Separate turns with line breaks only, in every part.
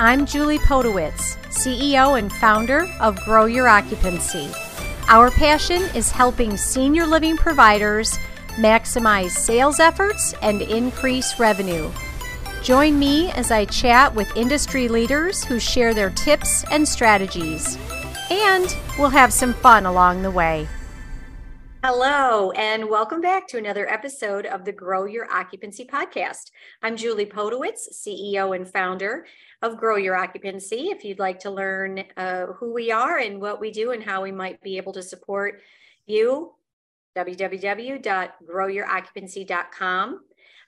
I'm Julie Podewitz, CEO and founder of Grow Your Occupancy. Our passion is helping senior living providers maximize sales efforts and increase revenue. Join me as I chat with industry leaders who share their tips and strategies. And we'll have some fun along the way. Hello, and welcome back to another episode of the Grow Your Occupancy podcast. I'm Julie Podewitz, CEO and founder of Grow Your Occupancy. If you'd like to learn uh, who we are and what we do and how we might be able to support you, www.growyouroccupancy.com.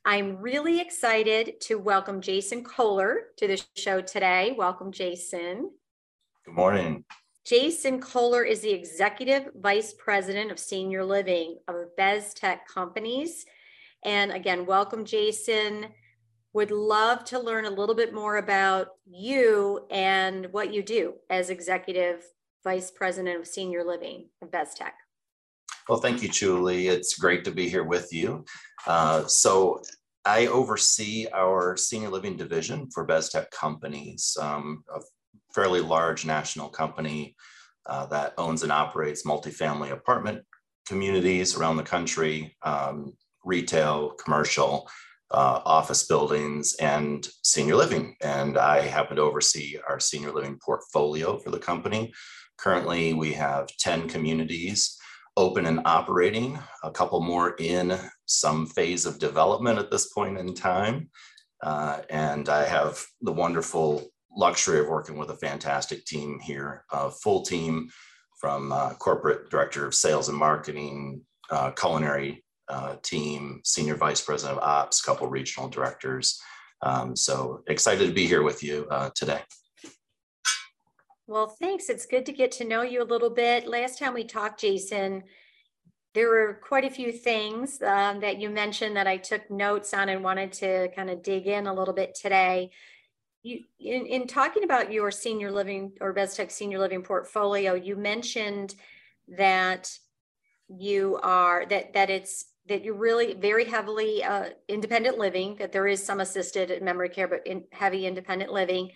I'm really excited to welcome Jason Kohler to the show today. Welcome, Jason.
Good morning.
Jason Kohler is the Executive Vice President of Senior Living of Beztak Companies. And again, welcome, Jason. Would love to learn a little bit more about you and what you do as Executive Vice President of Senior Living of Beztak.
Well, thank you, Julie. It's great to be here with you. Uh, so, I oversee our senior living division for Beztak Companies, um, a fairly large national company uh, that owns and operates multifamily apartment communities around the country, um, retail, commercial, uh, office buildings, and senior living. And I happen to oversee our senior living portfolio for the company. Currently, we have 10 communities open and operating, a couple more in some phase of development at this point in time. Uh, and I have the wonderful luxury of working with a fantastic team here, a full team from uh, corporate director of sales and marketing, uh, culinary uh, team, senior vice president of ops, couple regional directors. Um, so excited to be here with you uh, today.
Well, thanks. It's good to get to know you a little bit. Last time we talked, Jason, there were quite a few things um, that you mentioned that I took notes on and wanted to kind of dig in a little bit today you in, in talking about your senior living or Beztak senior living portfolio, you mentioned that you are that that it's that you're really very heavily uh, independent living, that there is some assisted memory care, but in heavy independent living,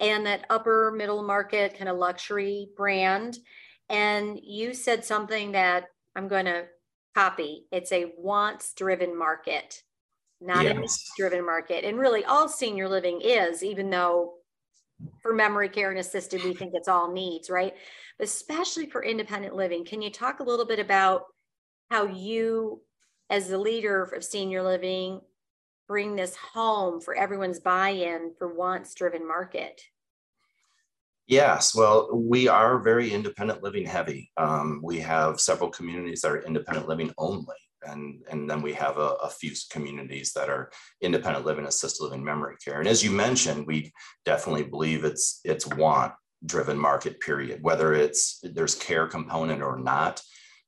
and that upper middle market kind of luxury brand. And you said something that I'm going to copy. It's a wants driven market not yes. a needs driven market. And really, all senior living is, even though for memory care and assisted, we think it's all needs, right? But especially for independent living, can you talk a little bit about how you, as the leader of senior living, bring this home for everyone's buy in for wants driven market?
Yes, well, we are very independent living heavy. Um, we have several communities that are independent living only and and then we have a, a, few communities that are independent living assisted living memory care and as you mentioned we definitely believe it's it's want driven market period whether it's there's care component or not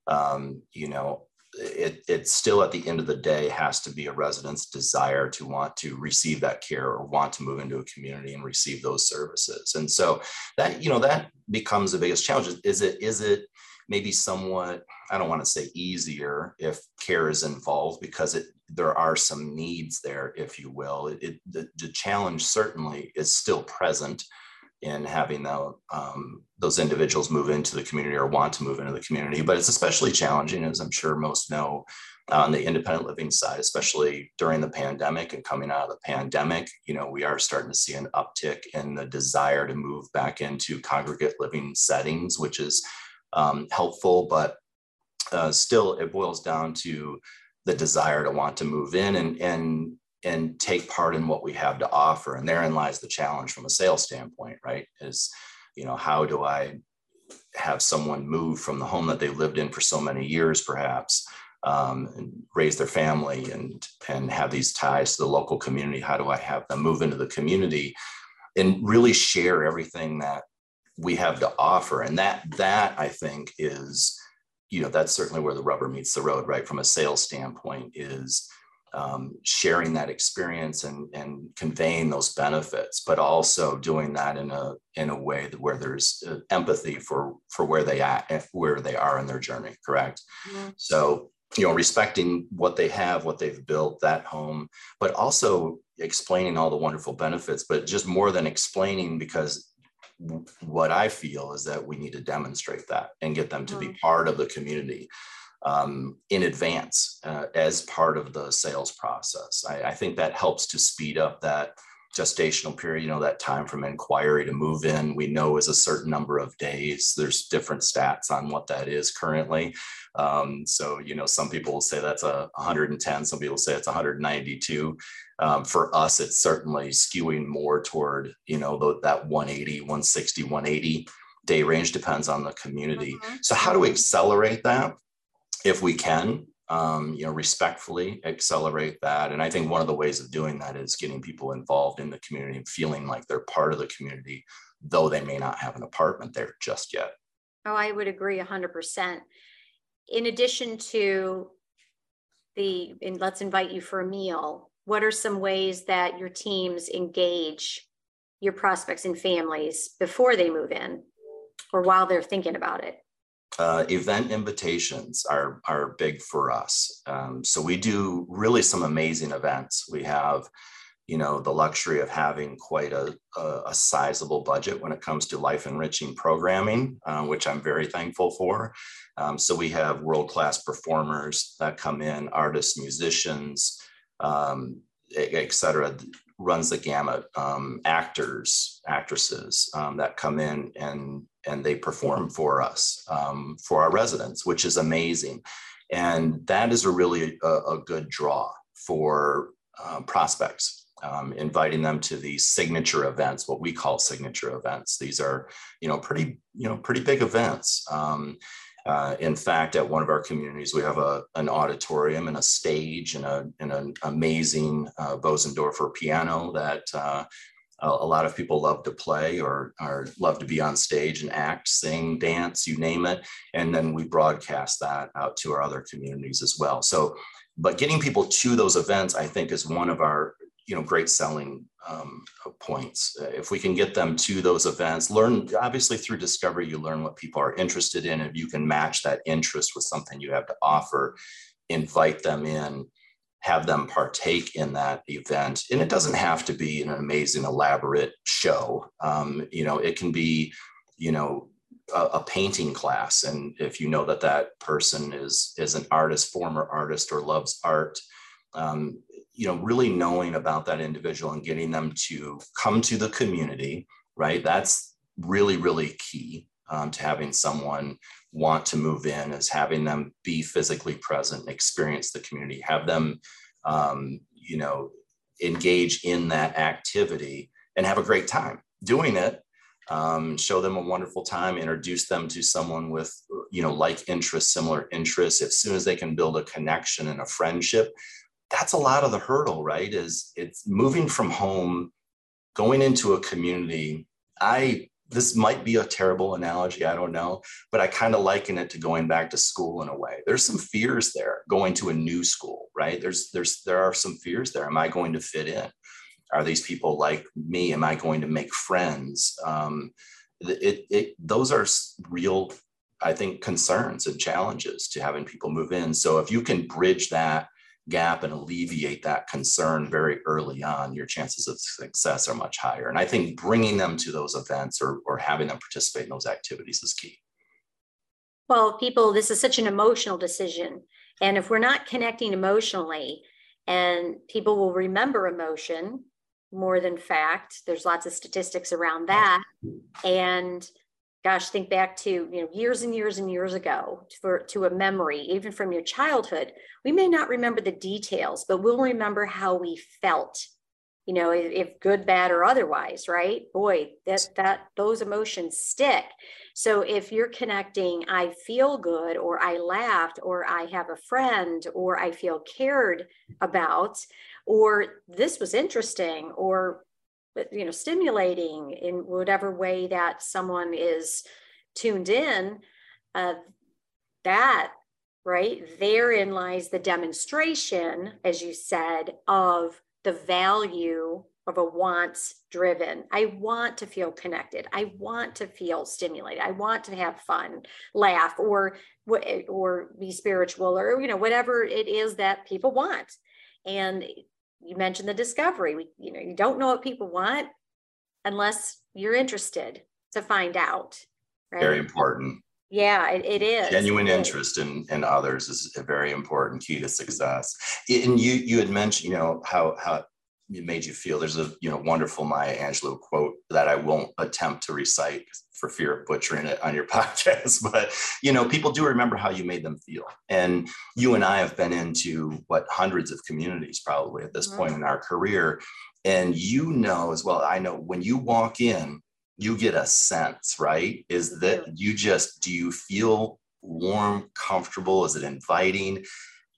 um, you know it, it still at the end of the day has to be a resident's desire to want to receive that care or want to move into a community and receive those services. And so that you know that becomes the biggest challenge. Is it is it maybe somewhat i don't want to say easier if care is involved because it there are some needs there if you will. It, it the, the, challenge certainly is still present in having the, um, those individuals move into the community or want to move into the community but it's especially challenging as i'm sure most know on the independent living side especially during the pandemic and coming out of the pandemic you know we are starting to see an uptick in the desire to move back into congregate living settings which is um, helpful, but uh, still it boils down to the desire to want to move in and and and take part in what we have to offer. And therein lies the challenge from a sales standpoint, right? Is you know how do I have someone move from the home that they lived in for so many years, perhaps, um, and raise their family and and have these ties to the local community? How do I have them move into the community and really share everything that we have to offer and that that i think is you know that's certainly where the rubber meets the road right from a sales standpoint is um, sharing that experience and, and conveying those benefits but also doing that in a in a way that where there's uh, empathy for for where they at where they are in their journey correct mm-hmm. so you know respecting what they have what they've built that home but also explaining all the wonderful benefits, but just more than explaining because what I feel is that we need to demonstrate that and get them to be mm. part of the community um, in advance uh, as part of the sales process. I, I, think that helps to speed up that gestational period, you know, that time from inquiry to move in, we know is a certain number of days. There's different stats on what that is currently. Um, so, you know, some people will say that's a 110, some people say it's 192. Um, for us, it's certainly skewing more toward, you know, the, that 180, 160, 180 day range depends on the community. Mm-hmm. So how do we accelerate that if we can? um, you know, respectfully accelerate that. And I think one of the ways of doing that is getting people involved in the community and feeling like they're part of the community, though they may not have an apartment there just yet.
Oh, I would agree 100%. In addition to the, and let's invite you for a meal, what are some ways that your teams engage your prospects and families before they move in or while they're thinking about it?
Uh, event invitations are, are big for us. Um, so we do really some amazing events. We have, you know, the luxury of having quite a, a, a sizable budget when it comes to life enriching programming, uh, which I'm very thankful for. Um, so we have world-class performers that come in, artists, musicians, um, et cetera, runs the gamut, um, actors, actresses um, that come in and and they perform for us, um, for our residents, which is amazing. And that is a really a, a good draw for uh, prospects, um, inviting them to these signature events, what we call signature events. These are, you know, pretty, you know, pretty big events. Uh, in fact, at one of our communities, we have a, an auditorium and a stage and, a, and an amazing uh, Bosendorfer piano that uh, a, a lot of people love to play or, or love to be on stage and act, sing, dance, you name it. And then we broadcast that out to our other communities as well. So, but getting people to those events, I think, is one of our you know great selling um, points if we can get them to those events learn obviously through discovery you learn what people are interested in if you can match that interest with something you have to offer invite them in have them partake in that event. And it doesn't have to be an amazing, elaborate show. Um, you know, it can be, you know, a, a, painting class. And if you know that that person is is an artist, former artist, or loves art, um, you know, really knowing about that individual and getting them to come to the community, right? That's really, really key um, to having someone want to move in is having them be physically present, and experience the community, have them, um, you know, engage in that activity and have a great time doing it. Um, show them a wonderful time, introduce them to someone with, you know, like interests, similar interests. As soon as they can build a connection and a friendship, that's a lot of the hurdle, right? Is it's moving from home, going into a community. I this might be a terrible analogy, I don't know, but I kind of liken it to going back to school in a way. There's some fears there going to a new school, right? There's there's there are some fears there. Am I going to fit in? Are these people like me? Am I going to make friends? Um, it, it those are real, I think, concerns and challenges to having people move in. So if you can bridge that gap and alleviate that concern very early on, your chances of success are much higher. And I think bringing them to those events or, or having them participate in those activities is key.
Well, people, this is such an emotional decision. And if we're not connecting emotionally, and people will remember emotion more than fact, there's lots of statistics around that. And gosh, think back to you know years and years and years ago for to a memory, even from your childhood. We may not remember the details, but we'll remember how we felt. You know, if, if good, bad, or otherwise, right? Boy, that that those emotions stick. So if you're connecting, I feel good, or I laughed, or I have a friend, or I feel cared about, or this was interesting, or you know stimulating in whatever way that someone is tuned in uh, that right therein lies the demonstration as you said of the value of a wants driven. I want to feel connected. I want to feel stimulated. I want to have fun laugh or or be spiritual or you know whatever it is that people want. And you mentioned the discovery. We, you know, you don't know what people want unless you're interested to find out.
Right? Very important.
Yeah, it, it is.
Genuine
it
interest is. in, in others is a very important key to success. And you you had mentioned, you know, how how made you feel. There's a you know wonderful Maya Angelou quote that I won't attempt to recite for fear of butchering it on your podcast. But you know, people do remember how you made them feel. And you and I have been into what hundreds of communities probably at this mm-hmm. point in our career. And you know as well, I know when you walk in, you get a sense, right? Is that you just do you feel warm, comfortable? Is it inviting?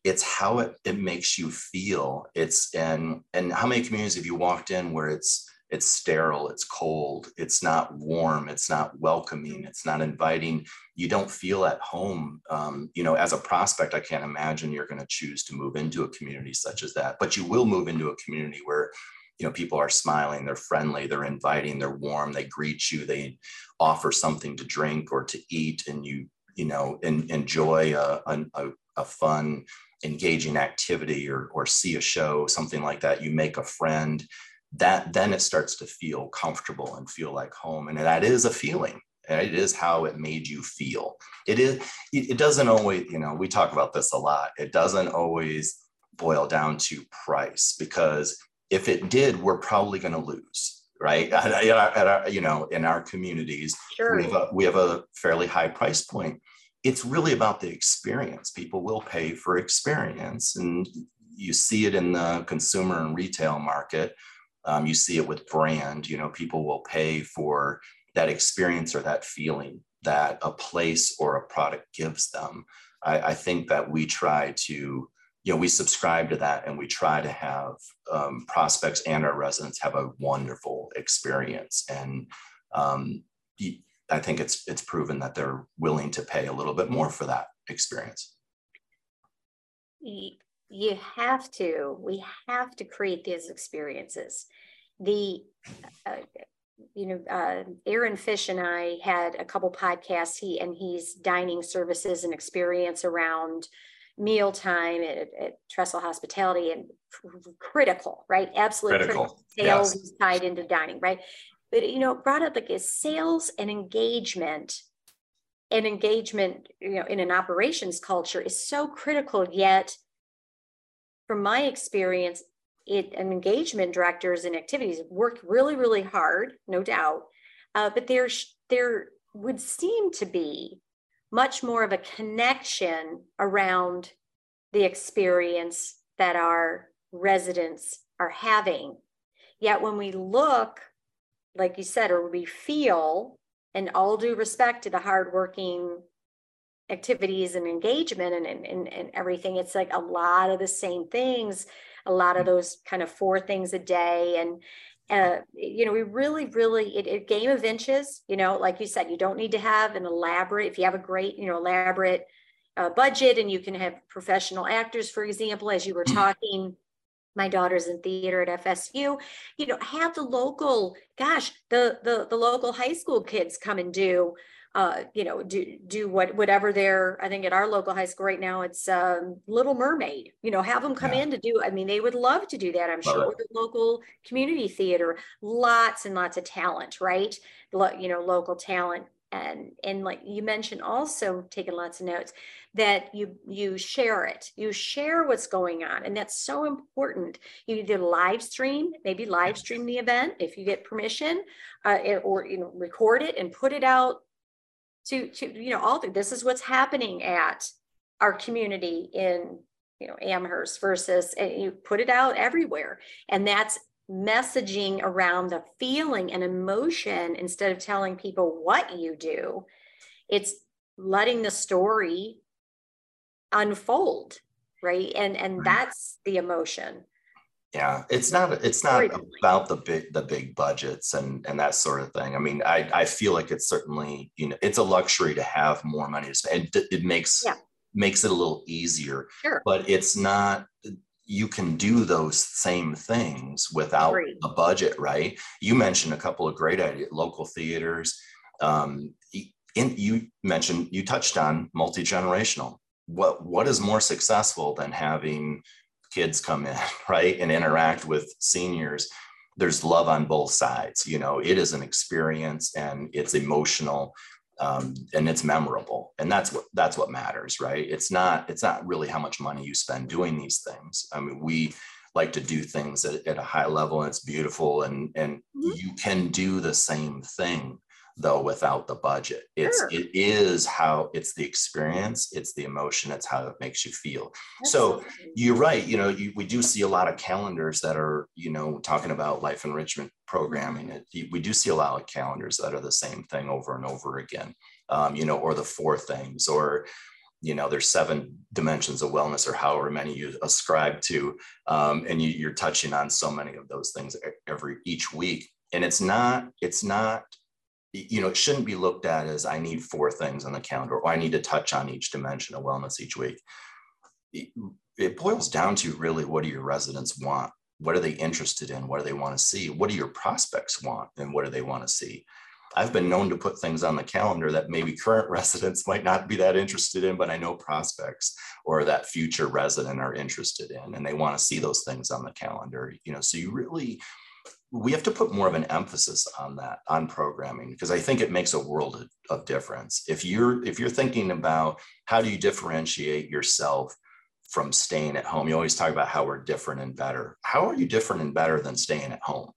It's how it, it makes you feel. It's and and how many communities have you walked in where it's it's sterile, it's cold, it's not warm, it's not welcoming, it's not inviting. You don't feel at home. Um, you know, as a prospect, I can't imagine you're going to choose to move into a community such as that, but you will move into a community where you know people are smiling they're friendly they're inviting they're warm they greet you they offer something to drink or to eat and you you know and enjoy a, a, a fun engaging activity or, or see a show something like that you make a friend that then it starts to feel comfortable and feel like home. And that is a feeling. It is how it made you feel. It is it doesn't always you know we talk about this a lot. It doesn't always boil down to price because if it did we're probably going to lose right? At, at, at our, you know in our communities sure. we, have a, we have a fairly high price point it's really about the experience people will pay for experience and you see it in the consumer and retail market um, you see it with brand. You know, people will pay for that experience or that feeling that a place or a product gives them. I, I think that we try to, you know, we subscribe to that and we try to have um, prospects and our residents have a wonderful experience. And um, I think it's it's proven that they're willing to pay a little bit more for that experience.
You have to we have to create these experiences. The uh, you know uh, aaron fish and i had a couple podcasts. He and he's dining services and experience around mealtime at, at trestle hospitality and critical right? Absolutely critical, critical. sales yes. tied into dining right but you know brought up like is sales and engagement and engagement you know in an operations culture is so critical yet from my experience, it and engagement directors and activities work really, really hard, no doubt. Uh, but there there would seem to be much more of a connection around the experience that our residents are having. Yet when we look, like you said, or we feel, and all due respect to the hardworking activities and engagement and, and, and everything it's like a lot of the same things a lot of mm. those kind of four things a day and uh, you know we really really it, it game of inches you know like you said you don't need to have an elaborate if you have a great you know elaborate uh, budget and you can have professional actors for example as you were mm. talking my daughter's in theater at FSU, you know, have the local, gosh, the the the local high school kids come and do uh, you know, do do what whatever they're. I think at our local high school right now, it's um, Little Mermaid. You know, have them come yeah. in to do. I mean, they would love to do that. I'm love sure. The local community theater, lots and lots of talent, right? You know, local talent and and like you mentioned also taking lots of notes that you you share it. You share what's going on and that's so important. You either live stream maybe live stream the event if you get permission uh, or you know record it and put it out to to you know all the, this is what's happening at our community in you know Amherst versus and you put it out everywhere and that's messaging around the feeling and emotion instead of telling people what you do it's letting the story unfold right and and that's the emotion
yeah, it's not it's not about the big the big budgets and and that sort of thing. I mean, I I feel like it's certainly you know it's a luxury to have more money to spend. It, it makes yeah. makes it a little easier.
Sure.
But it's not you can do those same things without Agreed. a budget, right? You mentioned a couple of great ideas, local theaters. Um, in, you mentioned you touched on multi generational. What what is more successful than having kids come in, right, and interact with seniors, there's love on both sides. You know, it is an experience and it's emotional um, and it's memorable. And that's what that's what matters right? It's not it's not really how much money you spend doing these things. I mean we like to do things at, at a high level and it's beautiful and and mm-hmm. you can do the same thing though without the budget. It's sure. it is how it's the experience it's the emotion it's how it makes you feel. So you're right you know you, we do see a lot of calendars that are you know talking about life enrichment programming it, we do see a lot of calendars that are the same thing over and over again. Um, you know or the four things or you know there's seven dimensions of wellness or however many you ascribe to um, and you, you're touching on so many of those things every each week. And it's not it's not you know, it shouldn't be looked at as I need four things on the calendar or I need to touch on each dimension of wellness each week. It boils down to really what do your residents want? What are they interested in? What do they want to see? What do your prospects want? And what do they want to see? I've been known to put things on the calendar that maybe current residents might not be that interested in, but I know prospects or that future resident are interested in, and they want to see those things on the calendar. You know, so you really we have to put more of an emphasis on that on programming because i think it makes a world of, difference. If you're if you're thinking about how do you differentiate yourself from staying at home you always talk about how we're different and better. How are you different and better than staying at home?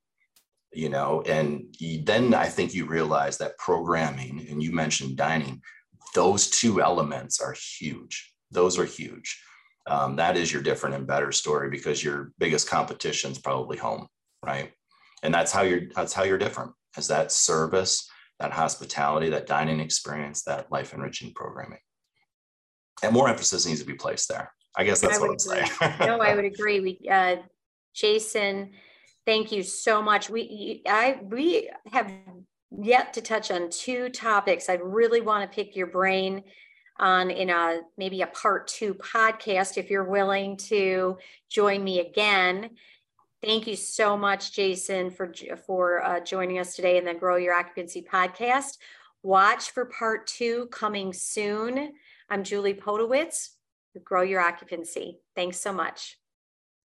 You know and you, then i think you realize that programming and you mentioned dining those two elements are huge. Those are huge. Um, that is your different and better story because your biggest competition is probably home right and that's how you're that's how you're different is that service that hospitality that dining experience that life enriching programming. And more emphasis needs to be placed there. I guess that's I what i'm saying.
No i would agree. We uh, jason thank you so much. We i we have yet to touch on two topics. I really want to pick your brain on in a maybe a part two podcast if you're willing to join me again Thank you so much, Jason, for for uh, joining us today in the Grow Your Occupancy podcast. Watch for part two coming soon. I'm Julie Podewitz Grow Your Occupancy. Thanks so much.